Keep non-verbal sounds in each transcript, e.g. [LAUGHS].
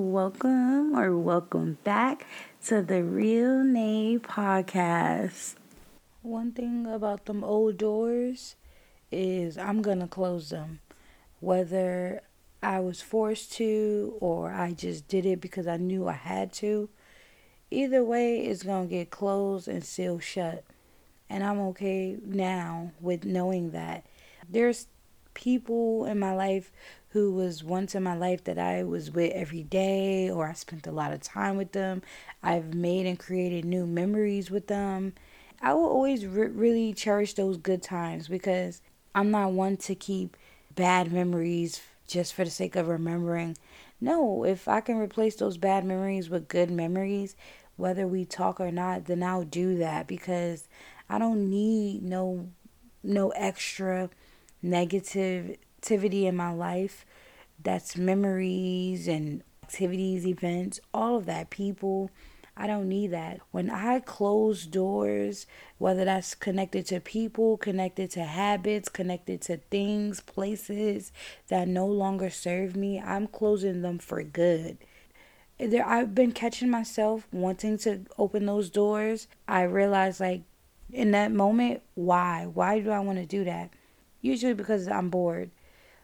welcome or welcome back to the Real Nae podcast. One thing about them old doors is I'm gonna close them, whether I was forced to or I just did it because I knew I had to. Either way, it's gonna get closed and sealed shut, and I'm okay now with knowing that there's people in my life who was once in my life that I was with every day or I spent a lot of time with them. I've made and created new memories with them. I will always re- really cherish those good times because I'm not one to keep bad memories just for the sake of remembering. No, if I can replace those bad memories with good memories, whether we talk or not, then I'll do that because I don't need no no extra negativity in my life that's memories and activities, events, all of that, people. I don't need that. When I close doors, whether that's connected to people, connected to habits, connected to things, places that no longer serve me, I'm closing them for good. There, I've been catching myself wanting to open those doors. I realize, like, in that moment, why? Why do I want to do that? Usually because I'm bored.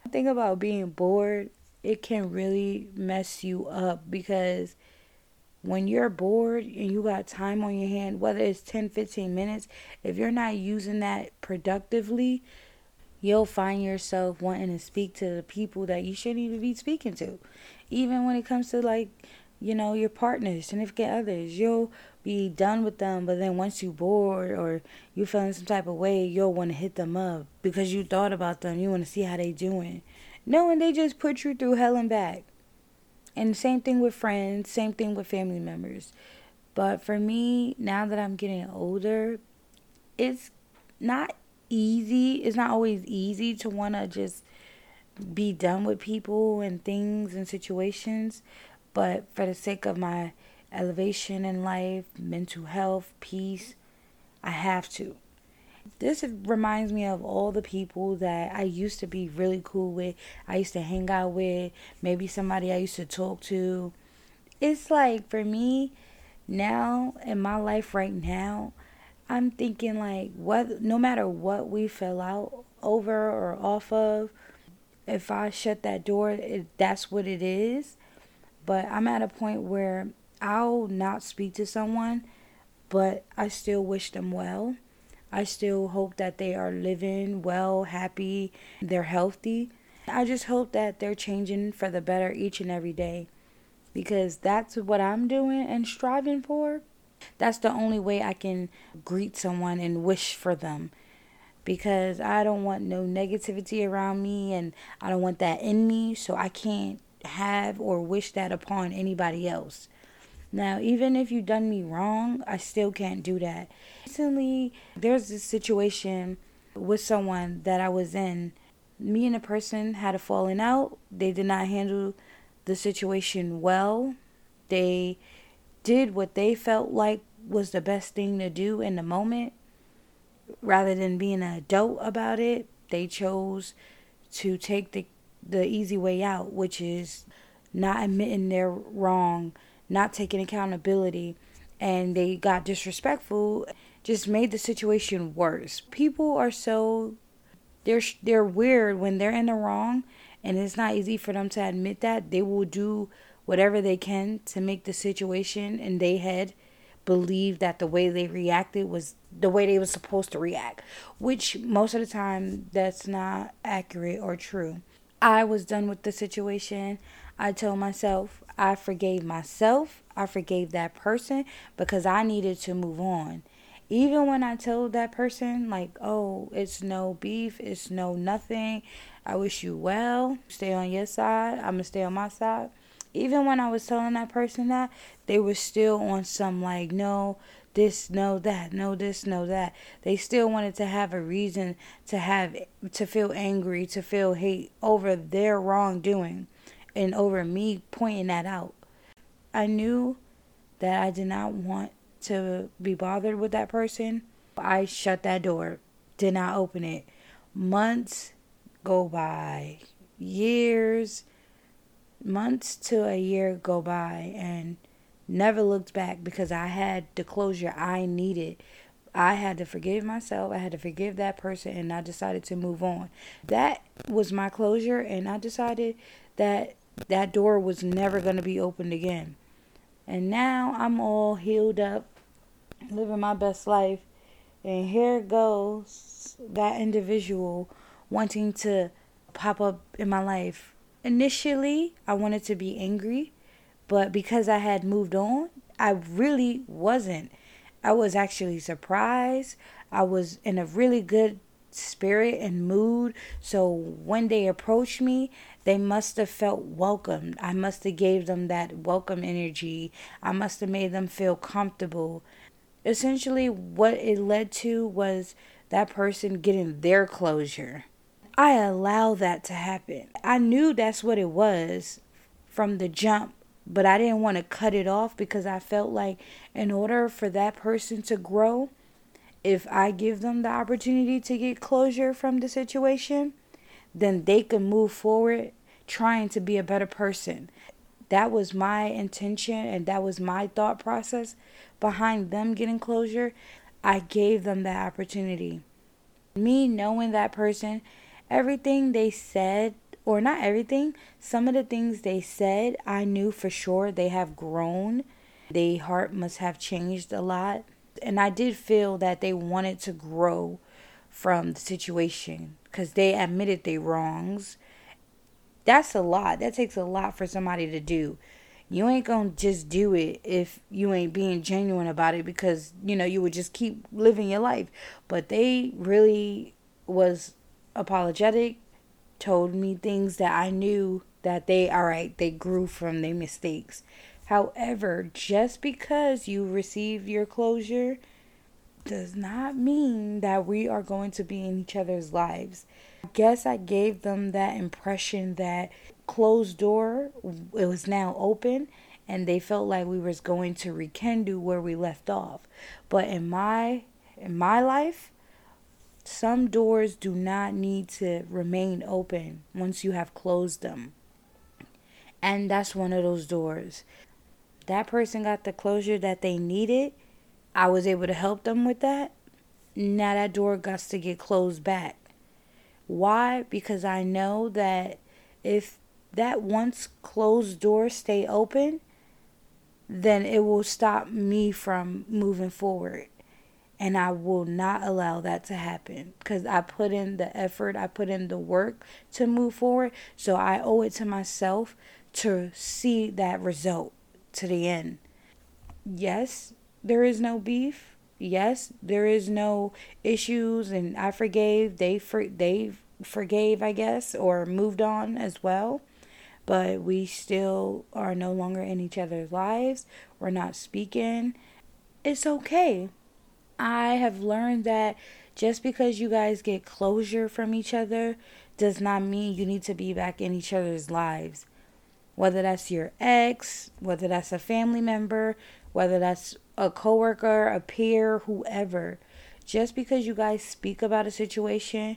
The thing about being bored, it can really mess you up because when you're bored and you got time on your hand, whether it's 10, 15 minutes, if you're not using that productively, you'll find yourself wanting to speak to the people that you shouldn't even be speaking to. Even when it comes to like, you know, your partners, significant others, you'll be done with them, but then once you bored or you feeling some type of way, you'll want to hit them up because you thought about them. You want to see how they doing. Knowing they just put you through hell and back. And same thing with friends, same thing with family members. But for me, now that I'm getting older, it's not easy. It's not always easy to want to just be done with people and things and situations. But for the sake of my elevation in life, mental health, peace, I have to. This reminds me of all the people that I used to be really cool with. I used to hang out with, maybe somebody I used to talk to. It's like for me now in my life right now, I'm thinking like what no matter what we fell out over or off of, if I shut that door, it, that's what it is. But I'm at a point where I'll not speak to someone, but I still wish them well I still hope that they are living well, happy, they're healthy. I just hope that they're changing for the better each and every day because that's what I'm doing and striving for. That's the only way I can greet someone and wish for them because I don't want no negativity around me and I don't want that in me, so I can't have or wish that upon anybody else. Now, even if you've done me wrong, I still can't do that. Recently, there's this situation with someone that I was in. Me and a person had a falling out. They did not handle the situation well. They did what they felt like was the best thing to do in the moment. Rather than being an adult about it, they chose to take the the easy way out, which is not admitting they're wrong not taking accountability and they got disrespectful just made the situation worse. People are so they're they're weird when they're in the wrong and it's not easy for them to admit that. They will do whatever they can to make the situation in their head believe that the way they reacted was the way they were supposed to react, which most of the time that's not accurate or true. I was done with the situation. I told myself I forgave myself, I forgave that person because I needed to move on. Even when I told that person, like, oh, it's no beef, it's no nothing, I wish you well, stay on your side, I'm gonna stay on my side. Even when I was telling that person that, they were still on some, like, no, this, no, that, no, this, no, that. They still wanted to have a reason to have, to feel angry, to feel hate over their wrongdoing and over me pointing that out. I knew that I did not want to be bothered with that person. I shut that door, did not open it. Months go by, years, months to a year go by and never looked back because I had the closure I needed. I had to forgive myself. I had to forgive that person and I decided to move on. That was my closure and I decided that that door was never going to be opened again. And now I'm all healed up, living my best life. And here goes that individual wanting to pop up in my life. Initially, I wanted to be angry, but because I had moved on, I really wasn't. I was actually surprised. I was in a really good spirit and mood. So when they approached me, they must have felt welcomed. I must have gave them that welcome energy. I must have made them feel comfortable. Essentially what it led to was that person getting their closure. I allow that to happen. I knew that's what it was from the jump, but I didn't want to cut it off because I felt like in order for that person to grow, if I give them the opportunity to get closure from the situation, then they can move forward trying to be a better person. That was my intention and that was my thought process behind them getting closure. I gave them that opportunity. Me knowing that person everything they said, or not everything, some of the things they said, I knew for sure they have grown. Their heart must have changed a lot. And I did feel that they wanted to grow from the situation because they admitted their wrongs. That's a lot. That takes a lot for somebody to do. You ain't gonna just do it if you ain't being genuine about it because you know you would just keep living your life. But they really was apologetic, told me things that I knew that they, all right, they grew from their mistakes. However, just because you receive your closure does not mean that we are going to be in each other's lives. I guess I gave them that impression that closed door it was now open and they felt like we was going to rekindle where we left off. But in my in my life, some doors do not need to remain open once you have closed them. And that's one of those doors. That person got the closure that they needed. I was able to help them with that. Now that door got to get closed back. Why? Because I know that if that once closed door stay open, then it will stop me from moving forward and I will not allow that to happen because I put in the effort, I put in the work to move forward. So I owe it to myself to see that result to the end. Yes, there is no beef. Yes, there is no issues, and I forgave. They for they forgave, I guess, or moved on as well. But we still are no longer in each other's lives. We're not speaking. It's okay I have learned that just because you guys get closure from each other does not mean you need to be back in each other's lives. Whether that's your ex, whether that's a family member, whether that's a coworker, a peer, whoever. Just because you guys speak about a situation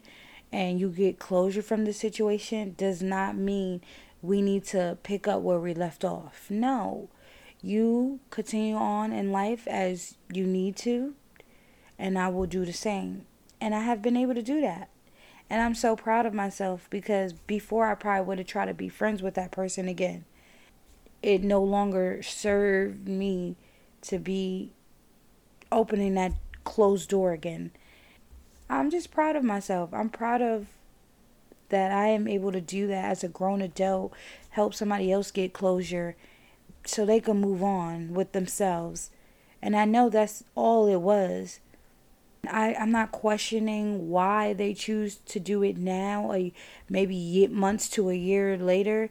and you get closure from the situation does not mean we need to pick up where we left off. No. You continue on in life as you need to and I will do the same. And I have been able to do that. And I'm so proud of myself because before I probably would have tried to be friends with that person again. It no longer served me to be opening that closed door again. I'm just proud of myself. I'm proud of that I am able to do that as a grown adult, help somebody else get closure so they can move on with themselves. And I know that's all it was. I, I'm not questioning why they choose to do it now, or maybe months to a year later.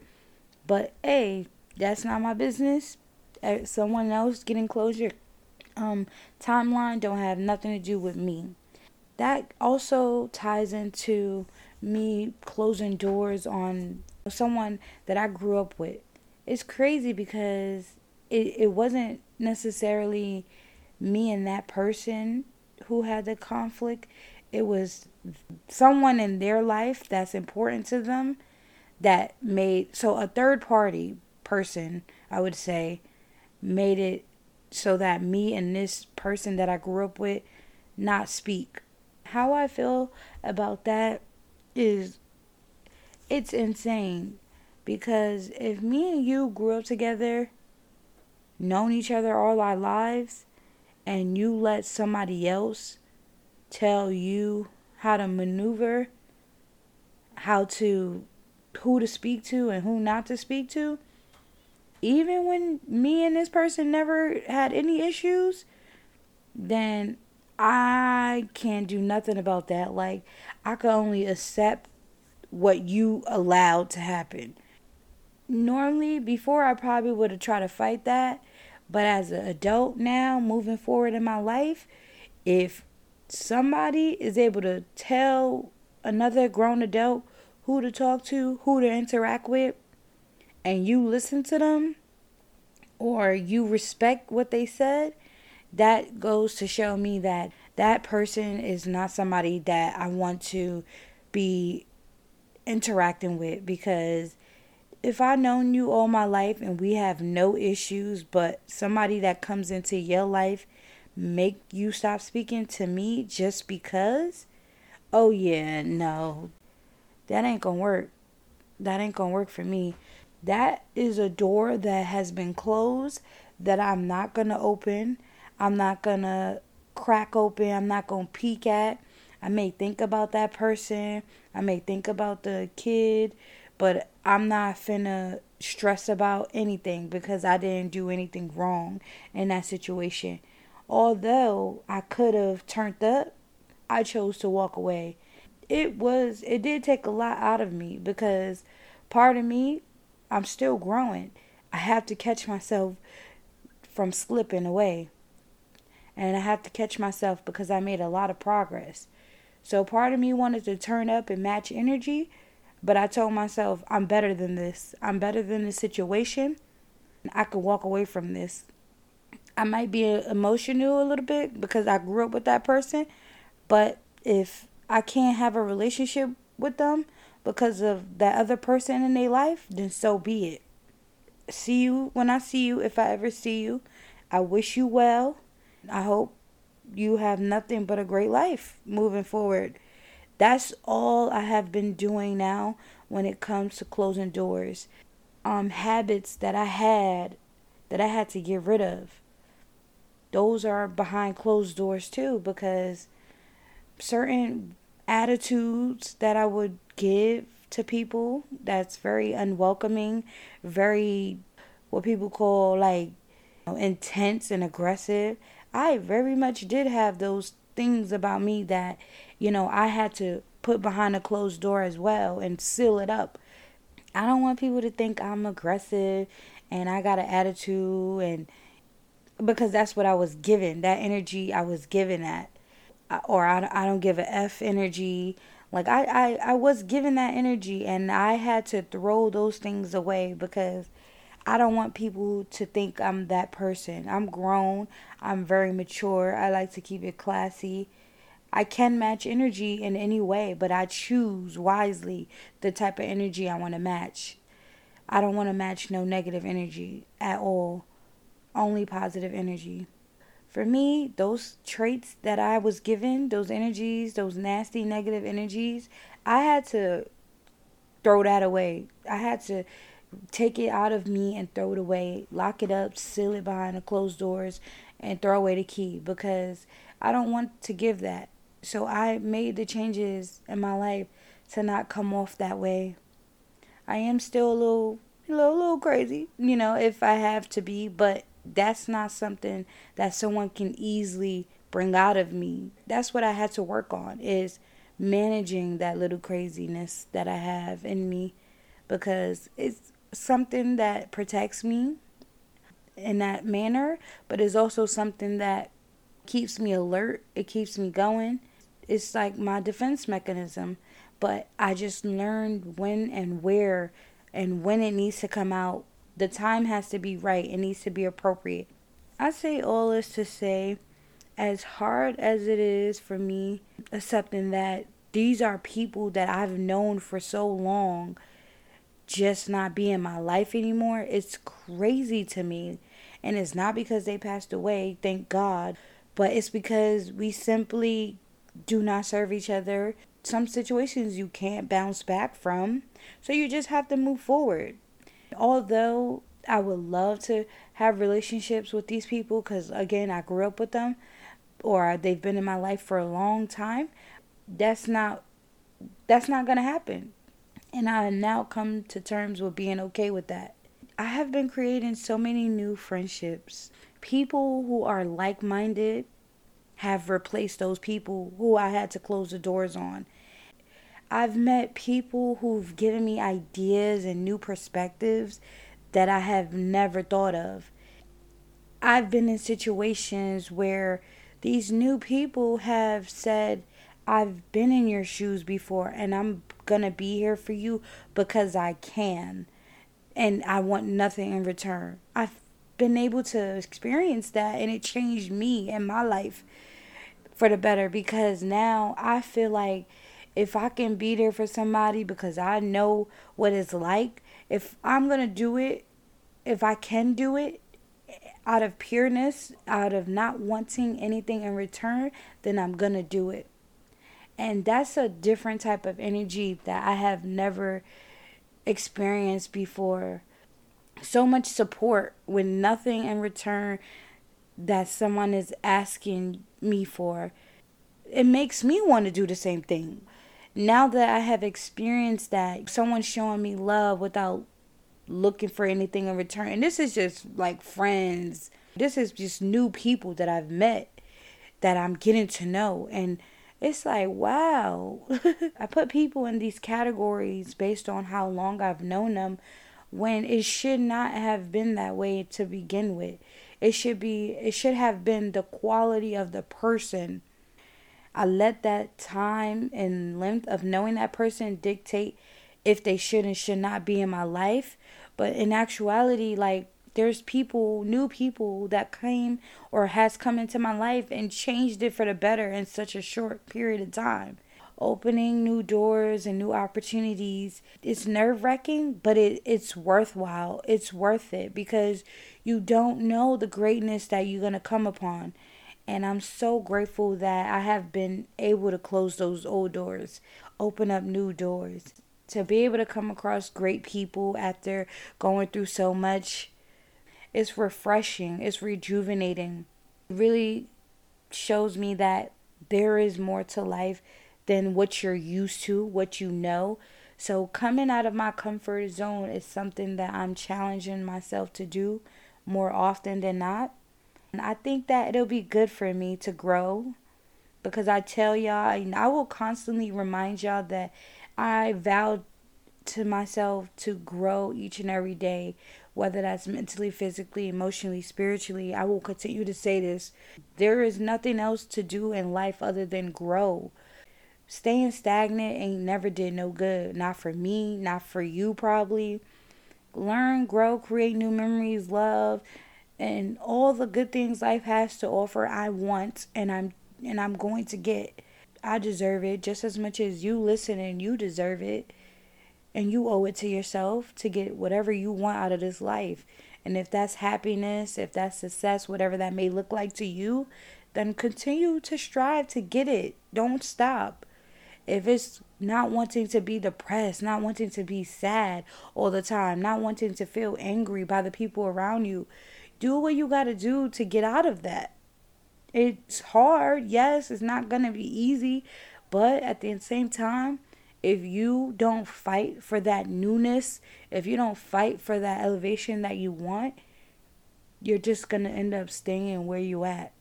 But hey, that's not my business. Someone else getting closure um, timeline don't have nothing to do with me. That also ties into me closing doors on someone that I grew up with. It's crazy because it, it wasn't necessarily me and that person who had the conflict. It was someone in their life that's important to them that made so a third party person, I would say, made it so that me and this person that I grew up with not speak. How I feel about that is it's insane because if me and you grew up together, known each other all our lives, and you let somebody else tell you how to maneuver, how to who to speak to and who not to speak to, even when me and this person never had any issues, then I can't do nothing about that. Like I can only accept what you allowed to happen. Normally, before I probably would have tried to fight that, but as an adult now, moving forward in my life, if somebody is able to tell another grown adult who to talk to, who to interact with, and you listen to them or you respect what they said, that goes to show me that that person is not somebody that I want to be interacting with because if I've known you all my life and we have no issues, but somebody that comes into your life make you stop speaking to me just because, oh yeah, no, that ain't gonna work. That ain't gonna work for me. That is a door that has been closed that I'm not gonna open. I'm not gonna crack open. I'm not gonna peek at. I may think about that person. I may think about the kid but I'm not finna stress about anything because I didn't do anything wrong in that situation. Although I could have turned up, I chose to walk away. It was it did take a lot out of me because part of me I'm still growing. I have to catch myself from slipping away. And I have to catch myself because I made a lot of progress. So part of me wanted to turn up and match energy, but I told myself, I'm better than this. I'm better than this situation. I could walk away from this. I might be emotional a little bit because I grew up with that person, but if I can't have a relationship with them because of that other person in their life, then so be it. See you when I see you, if I ever see you. I wish you well. I hope you have nothing but a great life moving forward. That's all I have been doing now when it comes to closing doors. Um, habits that I had that I had to get rid of. Those are behind closed doors too because certain attitudes that I would give to people that's very unwelcoming, very what people call like you know, intense and aggressive. I very much did have those things about me that you know, I had to put behind a closed door as well and seal it up. I don't want people to think I'm aggressive and I got an attitude and because that's what I was given, that energy I was given at or I, I don't give a F energy. Like I, I, I was given that energy and I had to throw those things away because I don't want people to think I'm that person. I'm grown. I'm very mature. I like to keep it classy. I can match energy in any way, but I choose wisely the type of energy I want to match. I don't want to match no negative energy at all, only positive energy. For me, those traits that I was given, those energies, those nasty negative energies, I had to throw that away. I had to take it out of me and throw it away, lock it up, seal it behind the closed doors, and throw away the key because I don't want to give that. So I made the changes in my life to not come off that way. I am still a little, a little, a little crazy, you know, if I have to be, but that's not something that someone can easily bring out of me. That's what I had to work on is managing that little craziness that I have in me because it's something that protects me in that manner, but it's also something that keeps me alert. It keeps me going it's like my defense mechanism. But I just learned when and where and when it needs to come out. The time has to be right. It needs to be appropriate. I say all this to say, as hard as it is for me accepting that these are people that I've known for so long, just not be in my life anymore, it's crazy to me. And it's not because they passed away, thank God, but it's because we simply do not serve each other. Some situations you can't bounce back from, so you just have to move forward. Although I would love to have relationships with these people because, again, I grew up with them or they've been in my life for a long time, that's not that's not going to happen. And I now come to terms with being okay with that. I have been creating so many new friendships. People who are like minded have replaced those people who I had to close the doors on. I've met people who've given me ideas and new perspectives that I have never thought of. I've been in situations where these new people have said, I've been in your shoes before and I'm going to be here for you because I can. And I want nothing in return. I've been able to experience that and it changed me and my life for the better because now I feel like if I can be there for somebody because I know what it's like, if I'm going to do it, if I can do it out of pureness, out of not wanting anything in return, then I'm going to do it. And that's a different type of energy that I have never experienced before. So much support with nothing in return that someone is asking me for. It makes me want to do the same thing. Now that I have experienced that, someone showing me love without looking for anything in return. And this is just like friends. This is just new people that I've met that I'm getting to know. And it's like, wow. [LAUGHS] I put people in these categories based on how long I've known them when it should not have been that way to begin with. It should be it should have been the quality of the person. I let that time and length of knowing that person dictate if they should and should not be in my life. But in actuality, like there's people, new people that came or has come into my life and changed it for the better in such a short period of time. Opening new doors and new opportunities. It's nerve wracking, but it, it's worthwhile. It's worth it because you don't know the greatness that you're going to come upon. And I'm so grateful that I have been able to close those old doors, open up new doors. To be able to come across great people after going through so much it's refreshing, it's rejuvenating. It really shows me that there is more to life than what you're used to, what you know. So, coming out of my comfort zone is something that I'm challenging myself to do more often than not. And I think that it'll be good for me to grow because I tell y'all, I will constantly remind y'all that I vowed to myself to grow each and every day whether that's mentally, physically, emotionally, spiritually. I will continue to say this. There is nothing else to do in life other than grow. Staying stagnant ain't never did no good. Not for me, not for you, probably. Learn, grow, create new memories, love, and all the good things life has to offer. I want, and I'm and I'm going to get. I deserve it just as much as you listen and you deserve it and you owe it to yourself to get whatever you want out of this life. And if that's happiness, if that's success, whatever that may look like to you, then continue to strive to get it. Don't stop. If it's not wanting to be depressed, not wanting to be sad all the time, not wanting to feel angry by the people around you, do what you got to do to get out of that. It's hard. Yes, it's not going to be easy. But at the same time, if you don't fight for that newness, if you don't fight for that elevation that you want, you're just going to end up staying where you at.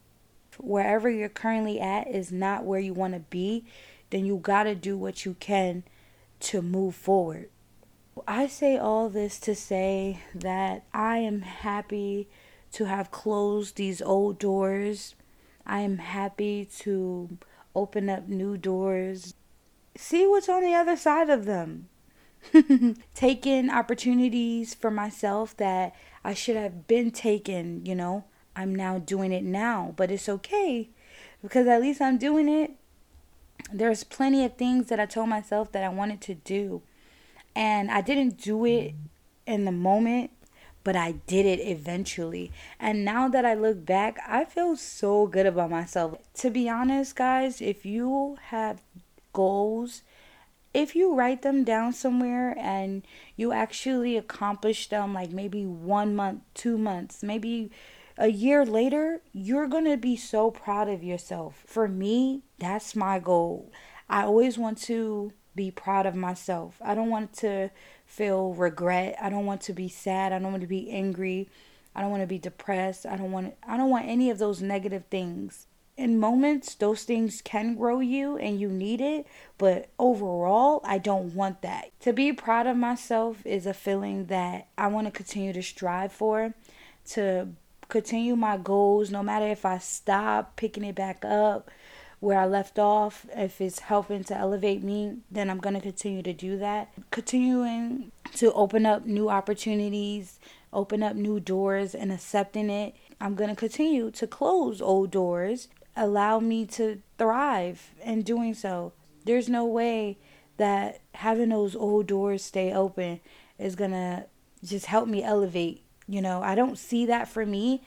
Wherever you're currently at is not where you want to be, then you got to do what you can to move forward. I say all this to say that I am happy to have closed these old doors. I am happy to open up new doors see what's on the other side of them. [LAUGHS] taking opportunities for myself that I should have been taken, you know. I'm now doing it now, but it's okay because at least I'm doing it. There's plenty of things that I told myself that I wanted to do. And I didn't do it in the moment, but I did it eventually. And now that I look back, I feel so good about myself. To be honest, guys, if you have goals, if you write them down somewhere and you actually accomplish them, like maybe one month, two months, maybe a year later, you're going to be so proud of yourself. For me, that's my goal. I always want to be proud of myself. I don't want to feel regret. I don't want to be sad. I don't want to be angry. I don't want to be depressed. I don't want I don't want any of those negative things. In moments, those things can grow you and you need it, but overall, I don't want that. To be proud of myself is a feeling that I want to continue to strive for, to continue my goals no matter if I stop picking it back up where I left off. If it's helping to elevate me, then I'm going to continue to do that. Continuing to open up new opportunities, open up new doors, and accepting it. I'm going to continue to close old doors, allow me to thrive in doing so. There's no way that having those old doors stay open is going to just help me elevate you know, I don't see that for me.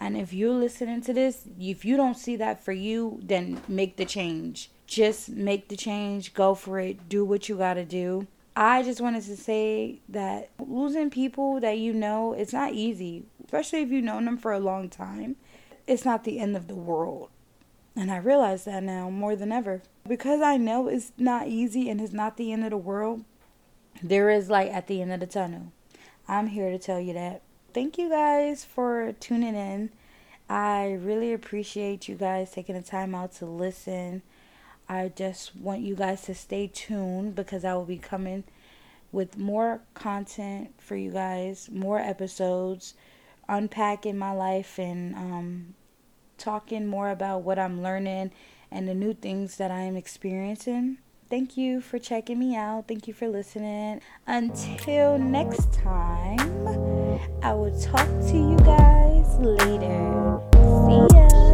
And if you're listening to this, if you don't see that for you, then make the change. Just make the change, go for it, do what you got to do. I just wanted to say that losing people that you know, it's not easy, especially if you've known them for a long time. It's not the end of the world. And I realize that now more than ever. Because I know it's not easy and it's not the end of the world, there is light at the end of the tunnel. I'm here to tell you that thank you guys for tuning in. I really appreciate you guys taking the time out to listen. I just want you guys to stay tuned because I will be coming with more content for you guys, more episodes, unpacking my life and um, talking more about what I'm learning and the new things that I am experiencing. Thank you for checking me out. Thank you for listening. Until next time. I will talk to you guys later. See ya.